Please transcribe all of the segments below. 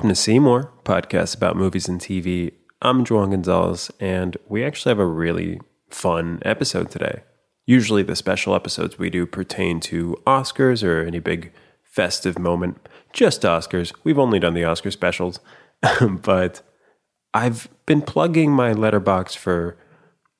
Welcome to Seymour, podcast about movies and TV. I'm Juan Gonzalez, and we actually have a really fun episode today. Usually, the special episodes we do pertain to Oscars or any big festive moment. Just Oscars. We've only done the Oscar specials, but I've been plugging my Letterboxd for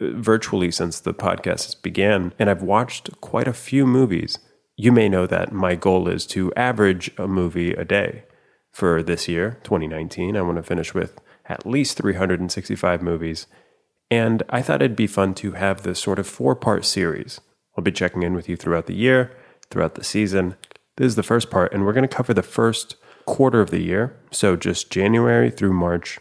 uh, virtually since the podcast began, and I've watched quite a few movies. You may know that my goal is to average a movie a day for this year, 2019. I want to finish with at least 365 movies. And I thought it'd be fun to have this sort of four part series. I'll be checking in with you throughout the year, throughout the season. This is the first part, and we're going to cover the first quarter of the year. So just January through March.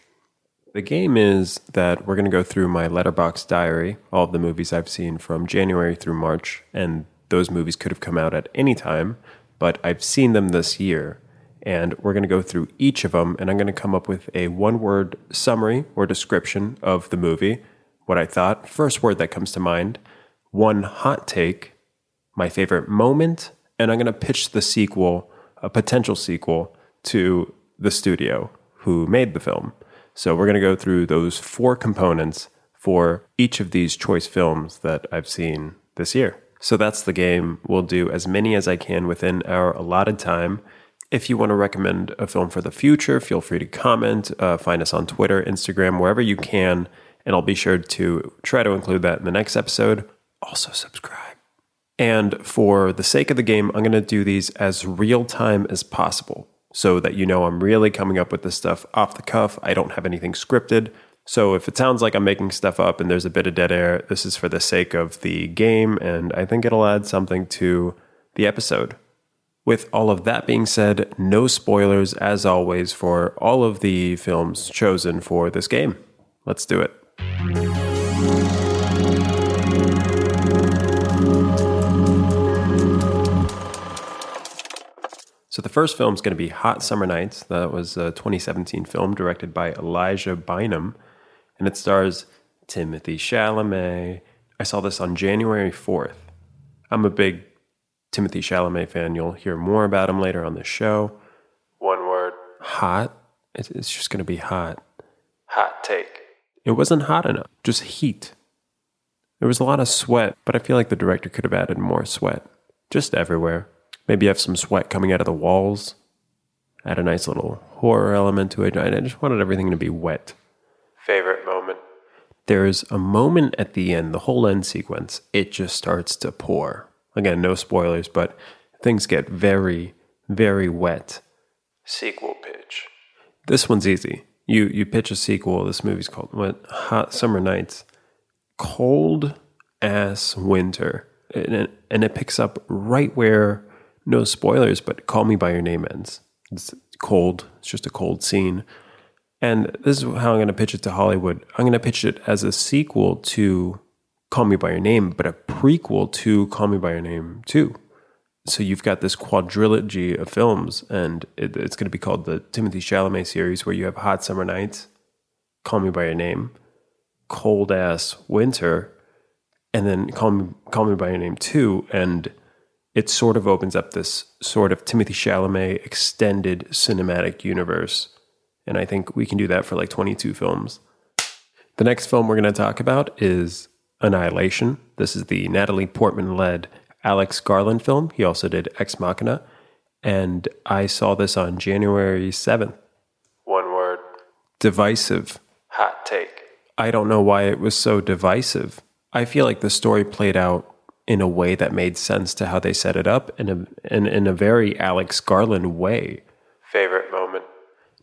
The game is that we're going to go through my Letterboxd diary, all the movies I've seen from January through March, and those movies could have come out at any time, but I've seen them this year and we're going to go through each of them and I'm going to come up with a one word summary or description of the movie, what I thought, first word that comes to mind, one hot take, my favorite moment, and I'm going to pitch the sequel, a potential sequel to the studio who made the film. So we're going to go through those four components for each of these choice films that I've seen this year. So that's the game. We'll do as many as I can within our allotted time. If you want to recommend a film for the future, feel free to comment. Uh, find us on Twitter, Instagram, wherever you can, and I'll be sure to try to include that in the next episode. Also, subscribe. And for the sake of the game, I'm going to do these as real time as possible so that you know I'm really coming up with this stuff off the cuff. I don't have anything scripted. So if it sounds like I'm making stuff up and there's a bit of dead air, this is for the sake of the game, and I think it'll add something to the episode. With all of that being said, no spoilers as always for all of the films chosen for this game. Let's do it. So the first film is going to be Hot Summer Nights. That was a 2017 film directed by Elijah Bynum, and it stars Timothée Chalamet. I saw this on January 4th. I'm a big Timothée Chalamet fan. You'll hear more about him later on the show. One word hot. It's just going to be hot. Hot take. It wasn't hot enough, just heat. There was a lot of sweat, but I feel like the director could have added more sweat. Just everywhere. Maybe have some sweat coming out of the walls. Add a nice little horror element to it. I just wanted everything to be wet. Favorite moment? There's a moment at the end, the whole end sequence, it just starts to pour Again, no spoilers, but things get very, very wet. Sequel pitch. This one's easy. You you pitch a sequel. This movie's called what? Hot Summer Nights. Cold ass winter, and it, and it picks up right where no spoilers, but Call Me by Your Name ends. It's cold. It's just a cold scene. And this is how I'm going to pitch it to Hollywood. I'm going to pitch it as a sequel to Call Me By Your Name, but a prequel to Call Me By Your Name too. So you've got this quadrilogy of films, and it, it's going to be called the Timothée Chalamet series, where you have Hot Summer Nights, Call Me By Your Name, Cold Ass Winter, and then Call Me, Call Me By Your Name too. And it sort of opens up this sort of Timothée Chalamet extended cinematic universe. And I think we can do that for like 22 films. The next film we're going to talk about is Annihilation. This is the Natalie Portman led Alex Garland film. He also did Ex Machina. And I saw this on January 7th. One word divisive. Hot take. I don't know why it was so divisive. I feel like the story played out in a way that made sense to how they set it up in a in, in a very Alex Garland way. Favorite moment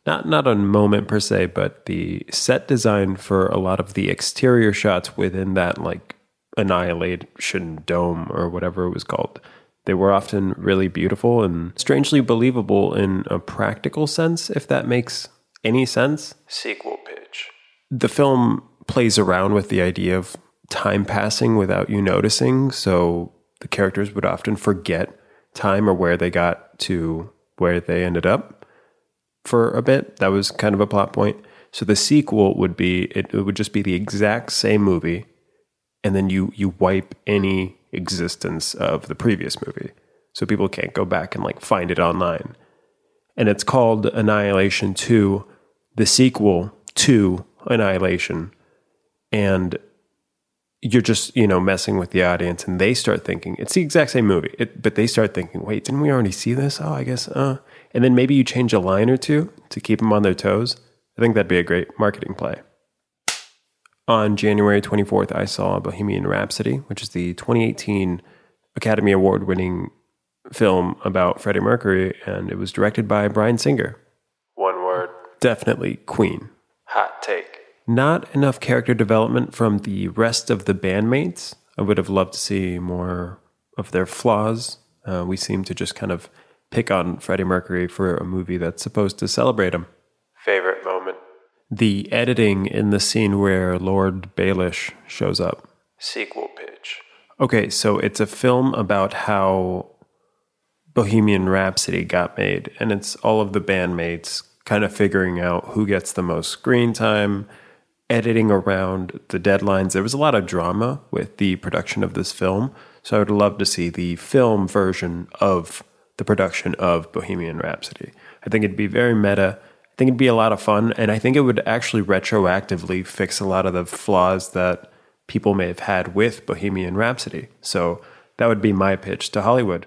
not not a moment per se, but the set design for a lot of the exterior shots within that like annihilation dome or whatever it was called. They were often really beautiful and strangely believable in a practical sense, if that makes any sense. Sequel pitch. The film plays around with the idea of time passing without you noticing, so the characters would often forget time or where they got to where they ended up for a bit. That was kind of a plot point. So the sequel would be it, it would just be the exact same movie, and then you you wipe any existence of the previous movie, so people can't go back and like find it online. and it's called Annihilation 2, the sequel to Annihilation. And you're just, you know, messing with the audience and they start thinking it's the exact same movie, it, but they start thinking, wait, didn't we already see this? Oh, I guess, uh. And then maybe you change a line or two to keep them on their toes. I think that'd be a great marketing play. On January 24th, I saw Bohemian Rhapsody, which is the 2018 Academy Award winning film about Freddie Mercury, and it was directed by Bryan Singer. One word. Definitely Queen. Hot take. Not enough character development from the rest of the bandmates. I would have loved to see more of their flaws. Uh, we seem to just kind of pick on Freddie Mercury for a movie that's supposed to celebrate him. Favorite moment. The editing in the scene where Lord Baelish shows up. Sequel pitch. Okay, so it's a film about how Bohemian Rhapsody got made, and it's all of the bandmates kind of figuring out who gets the most screen time, editing around the deadlines. There was a lot of drama with the production of this film, so I would love to see the film version of the production of Bohemian Rhapsody. I think it'd be very meta. I think it'd be a lot of fun, and I think it would actually retroactively fix a lot of the flaws that people may have had with Bohemian Rhapsody. So that would be my pitch to Hollywood.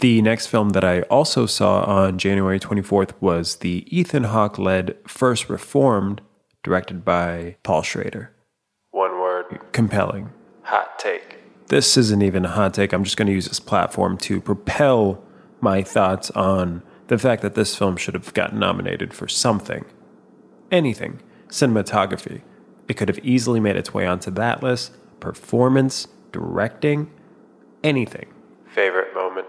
The next film that I also saw on January 24th was the Ethan Hawke led First Reformed, directed by Paul Schrader. One word. Compelling. Hot take. This isn't even a hot take. I'm just going to use this platform to propel my thoughts on the fact that this film should have gotten nominated for something. Anything. Cinematography. It could have easily made its way onto that list. Performance, directing, anything. Favorite moment.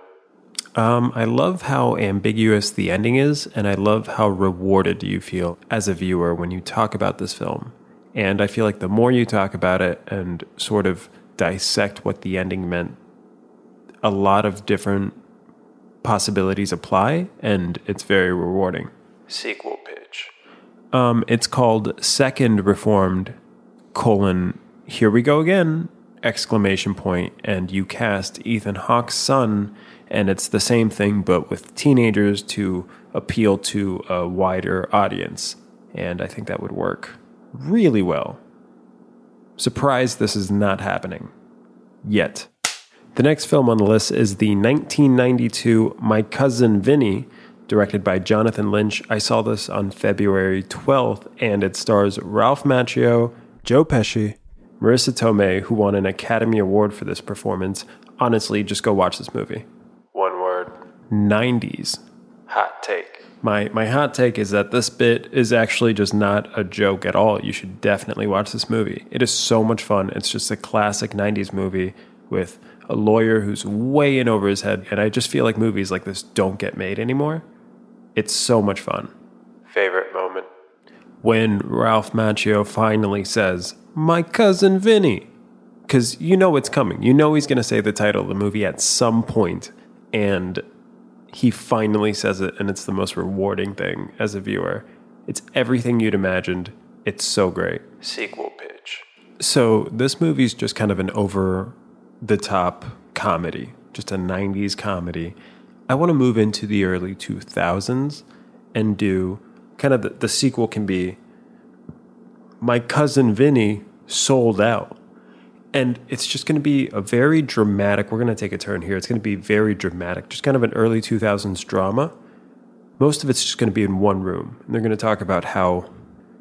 Um, I love how ambiguous the ending is, and I love how rewarded you feel as a viewer when you talk about this film. And I feel like the more you talk about it and sort of dissect what the ending meant, a lot of different possibilities apply, and it's very rewarding. Sequel pitch. Um, it's called Second Reformed colon Here we go again exclamation point, and you cast Ethan Hawke's son and it's the same thing but with teenagers to appeal to a wider audience. And I think that would work really well. Surprised this is not happening yet. The next film on the list is the 1992 My Cousin Vinny, directed by Jonathan Lynch. I saw this on February 12th, and it stars Ralph Macchio, Joe Pesci, Marisa Tomei, who won an Academy Award for this performance. Honestly, just go watch this movie. One word 90s. Hot take. My my hot take is that this bit is actually just not a joke at all. You should definitely watch this movie. It is so much fun. It's just a classic 90s movie with a lawyer who's way in over his head and I just feel like movies like this don't get made anymore. It's so much fun. Favorite moment. When Ralph Macchio finally says, "My cousin Vinny." Cuz you know it's coming. You know he's going to say the title of the movie at some point and he finally says it, and it's the most rewarding thing as a viewer. It's everything you'd imagined. It's so great. Sequel pitch. So, this movie's just kind of an over the top comedy, just a 90s comedy. I want to move into the early 2000s and do kind of the, the sequel can be My Cousin Vinny sold out and it's just going to be a very dramatic. We're going to take a turn here. It's going to be very dramatic, just kind of an early 2000s drama. Most of it's just going to be in one room. And they're going to talk about how,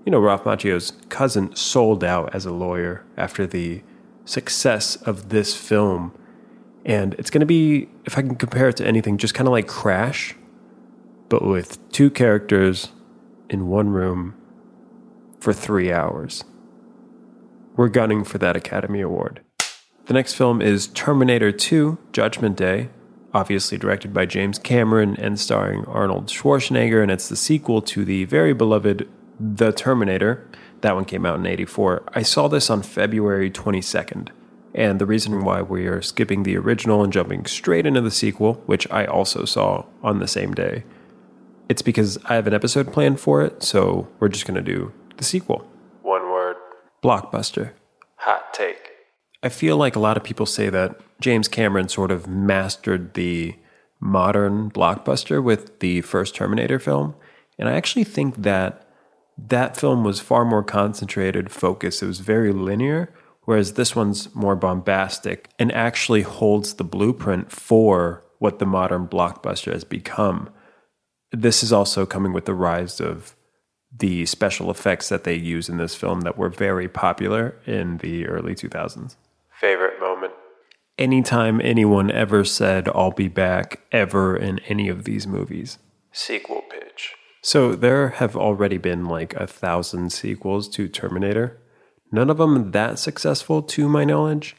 you know, Ralph Macchio's cousin sold out as a lawyer after the success of this film. And it's going to be, if I can compare it to anything, just kind of like Crash, but with two characters in one room for three hours. We're gunning for that Academy Award. The next film is Terminator 2 Judgment Day, obviously directed by James Cameron and starring Arnold Schwarzenegger, and it's the sequel to the very beloved The Terminator. That one came out in 84. I saw this on February 22nd. And the reason why we are skipping the original and jumping straight into the sequel, which I also saw on the same day, it's because I have an episode planned for it, so we're just going to do the sequel. One word blockbuster. Hot take. I feel like a lot of people say that James Cameron sort of mastered the modern blockbuster with the first Terminator film. And I actually think that that film was far more concentrated, focused. It was very linear, whereas this one's more bombastic and actually holds the blueprint for what the modern blockbuster has become. This is also coming with the rise of the special effects that they use in this film that were very popular in the early 2000s. Favorite moment. Anytime anyone ever said, I'll be back, ever in any of these movies. Sequel pitch. So there have already been like a thousand sequels to Terminator. None of them that successful to my knowledge.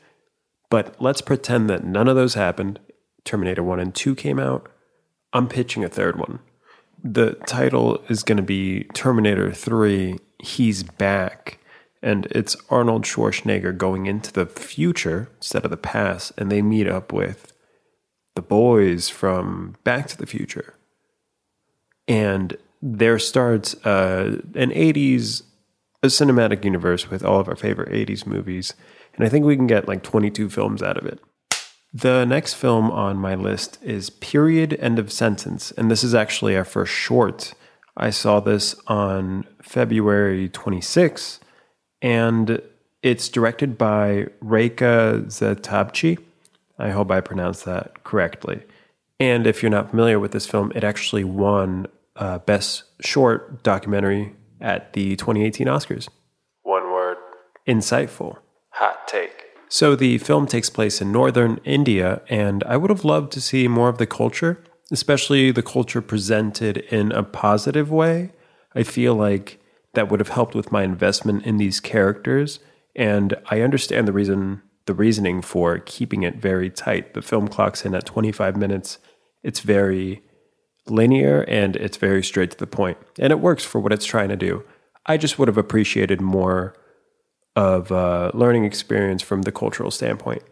But let's pretend that none of those happened. Terminator 1 and 2 came out. I'm pitching a third one. The title is going to be Terminator 3 He's Back. And it's Arnold Schwarzenegger going into the future instead of the past. And they meet up with the boys from Back to the Future. And there starts uh, an 80s a cinematic universe with all of our favorite 80s movies. And I think we can get like 22 films out of it. The next film on my list is Period End of Sentence. And this is actually our first short. I saw this on February 26th, and it's directed by Rayka Zehtabchi. I hope I pronounced that correctly. And if you're not familiar with this film, it actually won uh, Best Short Documentary at the 2018 Oscars. One word. Insightful. Hot take. So the film takes place in northern India, and I would have loved to see more of the culture, especially the culture presented in a positive way. I feel like that would have helped with my investment in these characters, and I understand the reason the reasoning for keeping it very tight. The film clocks in at 25 minutes. It's very linear and it's very straight to the point, and it works for what it's trying to do. I just would have appreciated more of a learning experience from the cultural standpoint.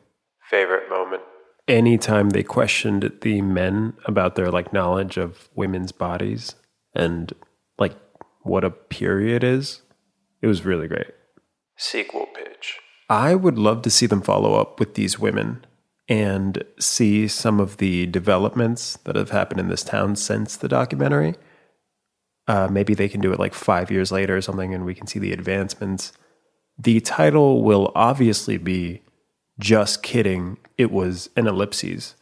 Favorite moment. Anytime they questioned the men about their like knowledge of women's bodies and like what a period is, it was really great. Sequel pitch. I would love to see them follow up with these women and see some of the developments that have happened in this town since the documentary. Uh, maybe they can do it like five years later or something, and we can see the advancements. The title will obviously be Just Kidding, It Was an Ellipses.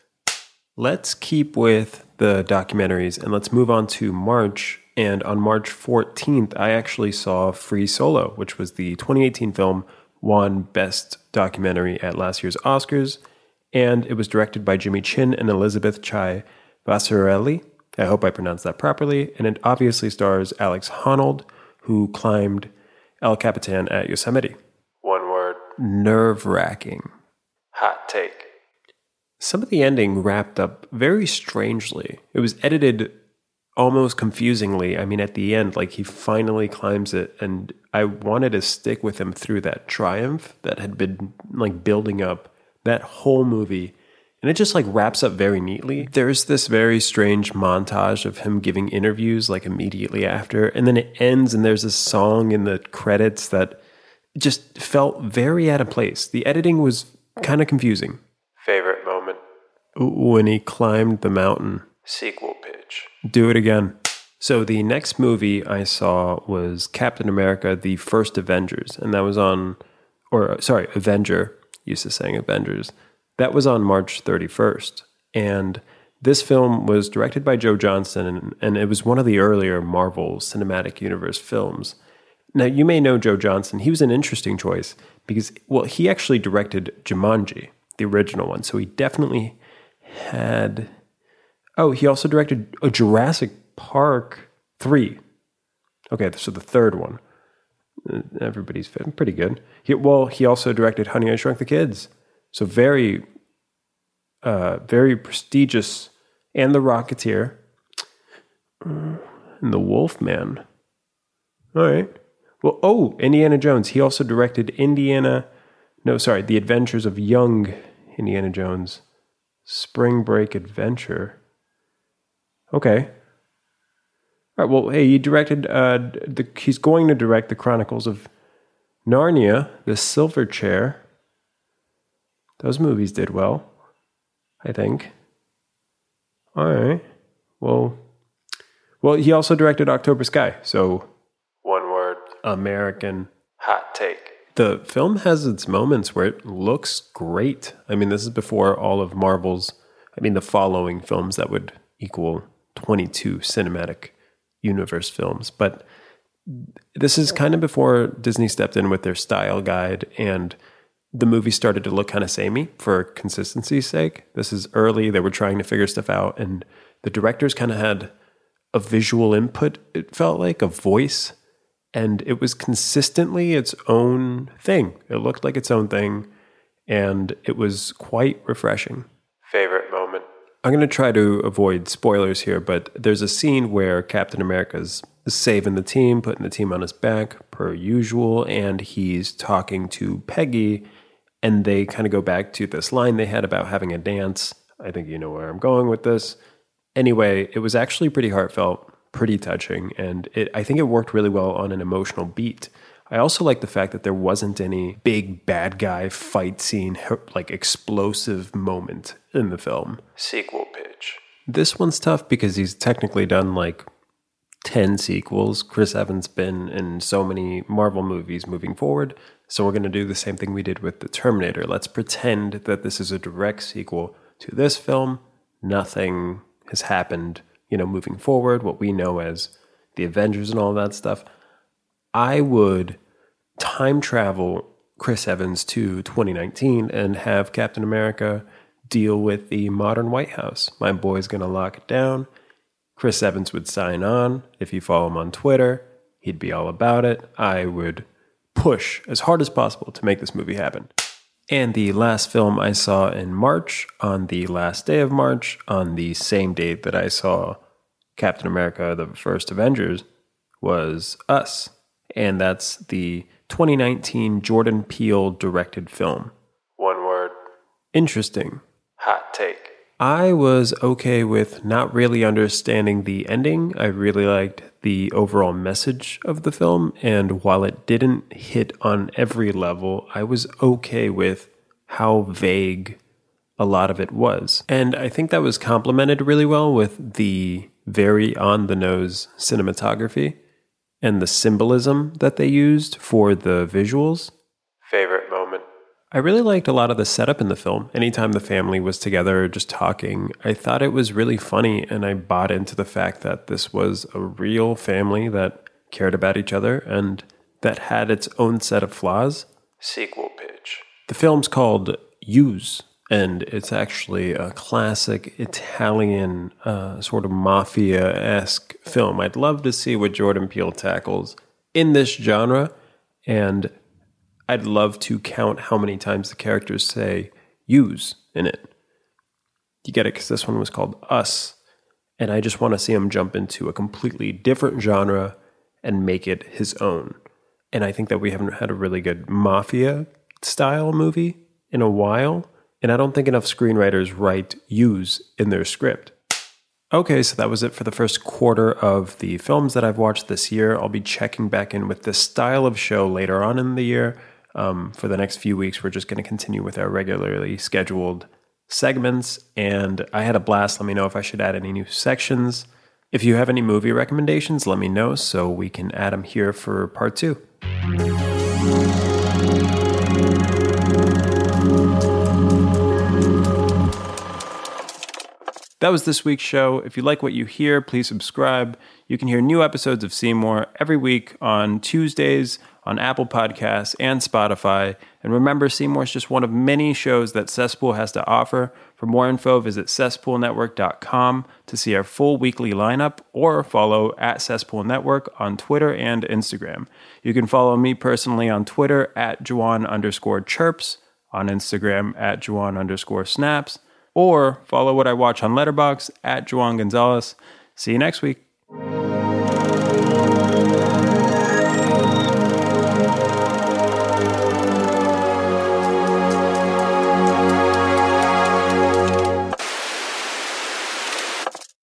Let's keep with the documentaries and let's move on to March. And on March 14th, I actually saw Free Solo, which was the 2018 film, won Best Documentary at last year's Oscars. And it was directed by Jimmy Chin and Elizabeth Chai Vasarhelyi. I hope I pronounced that properly. And it obviously stars Alex Honnold, who climbed El Capitan at Yosemite. One word. Nerve wracking. Hot take. Some of the ending wrapped up very strangely. It was edited almost confusingly. I mean, at the end, like he finally climbs it, and I wanted to stick with him through that triumph that had been like building up that whole movie. And it just like wraps up very neatly. There's this very strange montage of him giving interviews like immediately after. And then it ends, and there's a song in the credits that just felt very out of place. The editing was kind of confusing. Favorite moment. When he climbed the mountain. Sequel pitch. Do it again. So the next movie I saw was Captain America: The First Avengers, and that was on, or sorry, Avenger. Used to saying Avengers. That was on March 31st, and this film was directed by Joe Johnston, and, and it was one of the earlier Marvel Cinematic Universe films. Now you may know Joe Johnston. He was an interesting choice because, well, he actually directed Jumanji, the original one. So he definitely had. Oh, he also directed a Jurassic Park 3. Okay, so the third one. Everybody's fit- pretty good. He, well, he also directed Honey, I Shrunk the Kids. So very, uh, very prestigious. And The Rocketeer. Uh, And The Wolfman. All right. Well, oh, Indiana Jones. He also directed Indiana. No, sorry, The Adventures of Young Indiana Jones. Spring Break Adventure. Okay. All right. Well, hey, he directed. Uh, the, he's going to direct the Chronicles of Narnia, The Silver Chair. Those movies did well, I think. All right. Well, well, he also directed October Sky. So One word. American. Hot take. The film has its moments where it looks great. I mean, this is before all of Marvel's, I mean, the following films that would equal 22 cinematic universe films. But this is kind of before Disney stepped in with their style guide and the movie started to look kind of samey for consistency's sake. This is early. They were trying to figure stuff out, and the directors kind of had a visual input, it felt like, a voice, and it was consistently its own thing. It looked like its own thing, and it was quite refreshing. Favorite moment. I'm going to try to avoid spoilers here, but there's a scene where Captain America's saving the team, putting the team on his back, per usual, and he's talking to Peggy, and they kind of go back to this line they had about having a dance. I think you know where I'm going with this. Anyway, it was actually pretty heartfelt, pretty touching, and it, I think it worked really well on an emotional beat. I also like the fact that there wasn't any big bad guy fight scene, like explosive moment in the film. Sequel pitch. This one's tough because he's technically done like 10 sequels. Chris Evans been in so many Marvel movies moving forward. So we're going to do the same thing we did with The Terminator. Let's pretend that this is a direct sequel to this film. Nothing has happened, you know, moving forward, what we know as the Avengers and all that stuff. I would time travel Chris Evans to 2019 and have Captain America deal with the modern White House. My boy's going to lock it down. Chris Evans would sign on. If you follow him on Twitter, he'd be all about it. I would push as hard as possible to make this movie happen. And the last film I saw in March, on the last day of March, on the same date that I saw Captain America, the first Avengers, was Us. And that's the 2019 Jordan Peele directed film. One word. Interesting. Hot take. I was okay with not really understanding the ending. I really liked the overall message of the film. And while it didn't hit on every level, I was okay with how vague a lot of it was. And I think that was complemented really well with the very on the nose cinematography and the symbolism that they used for the visuals. Favorite moment. I really liked a lot of the setup in the film. Anytime the family was together just talking, I thought it was really funny and I bought into the fact that this was a real family that cared about each other and that had its own set of flaws. Sequel pitch. The film's called Use, and it's actually a classic Italian uh, sort of mafia esque film. I'd love to see what Jordan Peele tackles in this genre, and I'd love to count how many times the characters say use in it. You get it? Because this one was called Us, and I just want to see him jump into a completely different genre and make it his own. And I think that we haven't had a really good mafia style movie in a while. And I don't think enough screenwriters write use in their script. Okay, so that was it for the first quarter of the films that I've watched this year. I'll be checking back in with this style of show later on in the year. Um, for the next few weeks, we're just going to continue with our regularly scheduled segments. And I had a blast. Let me know if I should add any new sections. If you have any movie recommendations, let me know so we can add them here for part two. That was this week's show. If you like what you hear, please subscribe. You can hear new episodes of Seymour every week on Tuesdays on Apple Podcasts and Spotify. And remember, Seymour is just one of many shows that Cesspool has to offer. For more info, visit cesspoolnetwork.com to see our full weekly lineup or follow at Cesspool Network on Twitter and Instagram. You can follow me personally on Twitter at Juwan underscore chirps, on Instagram at Juwan underscore snaps or follow what I watch on Letterboxd at Juwan Gonzalez. See you next week.